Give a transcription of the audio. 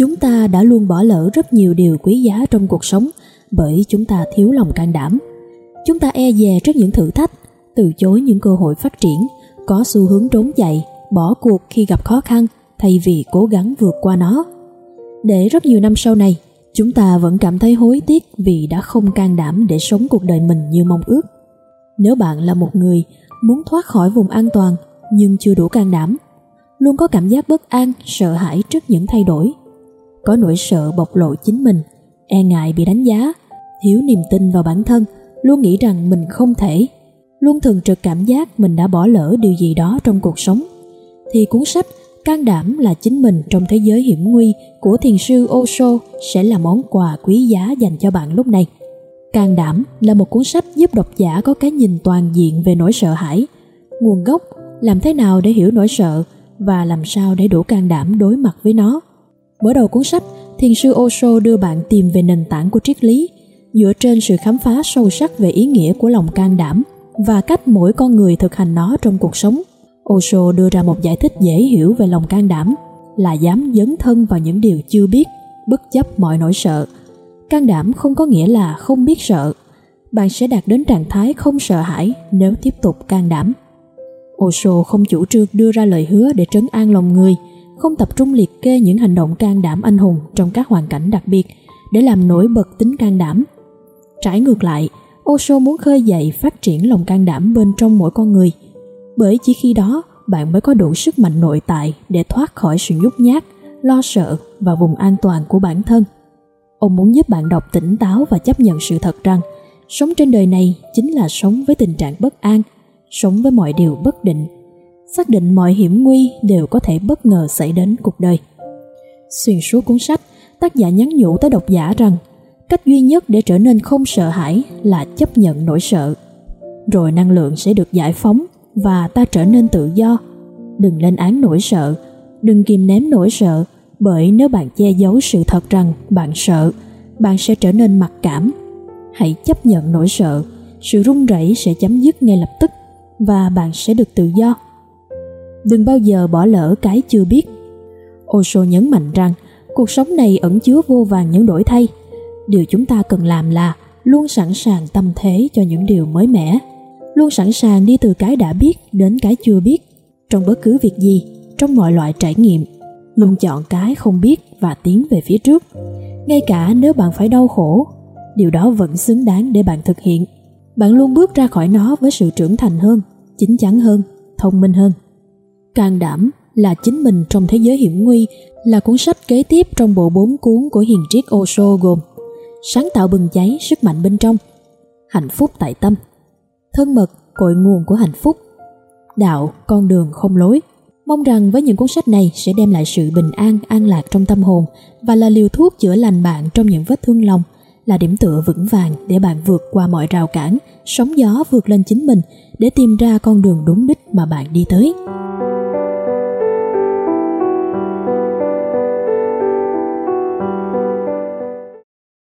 chúng ta đã luôn bỏ lỡ rất nhiều điều quý giá trong cuộc sống, bởi chúng ta thiếu lòng can đảm. Chúng ta e dè trước những thử thách, từ chối những cơ hội phát triển, có xu hướng trốn chạy, bỏ cuộc khi gặp khó khăn, thay vì cố gắng vượt qua nó. Để rất nhiều năm sau này, chúng ta vẫn cảm thấy hối tiếc vì đã không can đảm để sống cuộc đời mình như mong ước. Nếu bạn là một người muốn thoát khỏi vùng an toàn nhưng chưa đủ can đảm, luôn có cảm giác bất an, sợ hãi trước những thay đổi có nỗi sợ bộc lộ chính mình e ngại bị đánh giá thiếu niềm tin vào bản thân luôn nghĩ rằng mình không thể luôn thường trực cảm giác mình đã bỏ lỡ điều gì đó trong cuộc sống thì cuốn sách can đảm là chính mình trong thế giới hiểm nguy của thiền sư Osho sẽ là món quà quý giá dành cho bạn lúc này. Can đảm là một cuốn sách giúp độc giả có cái nhìn toàn diện về nỗi sợ hãi, nguồn gốc, làm thế nào để hiểu nỗi sợ và làm sao để đủ can đảm đối mặt với nó. Mở đầu cuốn sách, thiền sư Osho đưa bạn tìm về nền tảng của triết lý, dựa trên sự khám phá sâu sắc về ý nghĩa của lòng can đảm và cách mỗi con người thực hành nó trong cuộc sống. Osho đưa ra một giải thích dễ hiểu về lòng can đảm là dám dấn thân vào những điều chưa biết, bất chấp mọi nỗi sợ. Can đảm không có nghĩa là không biết sợ. Bạn sẽ đạt đến trạng thái không sợ hãi nếu tiếp tục can đảm. Osho không chủ trương đưa ra lời hứa để trấn an lòng người, không tập trung liệt kê những hành động can đảm anh hùng trong các hoàn cảnh đặc biệt để làm nổi bật tính can đảm. Trái ngược lại, Osho muốn khơi dậy phát triển lòng can đảm bên trong mỗi con người – bởi chỉ khi đó bạn mới có đủ sức mạnh nội tại để thoát khỏi sự nhút nhát, lo sợ và vùng an toàn của bản thân. Ông muốn giúp bạn đọc tỉnh táo và chấp nhận sự thật rằng sống trên đời này chính là sống với tình trạng bất an, sống với mọi điều bất định, xác định mọi hiểm nguy đều có thể bất ngờ xảy đến cuộc đời. Xuyên suốt cuốn sách, tác giả nhắn nhủ tới độc giả rằng cách duy nhất để trở nên không sợ hãi là chấp nhận nỗi sợ. Rồi năng lượng sẽ được giải phóng và ta trở nên tự do đừng lên án nỗi sợ đừng kìm ném nỗi sợ bởi nếu bạn che giấu sự thật rằng bạn sợ bạn sẽ trở nên mặc cảm hãy chấp nhận nỗi sợ sự run rẩy sẽ chấm dứt ngay lập tức và bạn sẽ được tự do đừng bao giờ bỏ lỡ cái chưa biết. Osho nhấn mạnh rằng, cuộc sống này ẩn chứa vô vàng những đổi thay. Điều chúng ta cần làm là luôn sẵn sàng tâm thế cho những điều mới mẻ, luôn sẵn sàng đi từ cái đã biết đến cái chưa biết. Trong bất cứ việc gì, trong mọi loại trải nghiệm luôn chọn cái không biết và tiến về phía trước. Ngay cả nếu bạn phải đau khổ, điều đó vẫn xứng đáng để bạn thực hiện. Bạn luôn bước ra khỏi nó với sự trưởng thành hơn, chín chắn hơn, thông minh hơn can đảm là chính mình trong thế giới hiểm nguy, là cuốn sách kế tiếp trong bộ bốn cuốn của hiền triết Osho gồm sáng tạo bừng cháy, sức mạnh bên trong, hạnh phúc tại tâm, thân mật, cội nguồn của hạnh phúc, đạo, con đường không lối. Mong rằng với những cuốn sách này sẽ đem lại sự bình an an lạc trong tâm hồn và là liều thuốc chữa lành bạn trong những vết thương lòng, là điểm tựa vững vàng để bạn vượt qua mọi rào cản, sóng gió vượt lên chính mình để tìm ra con đường đúng đích mà bạn đi tới.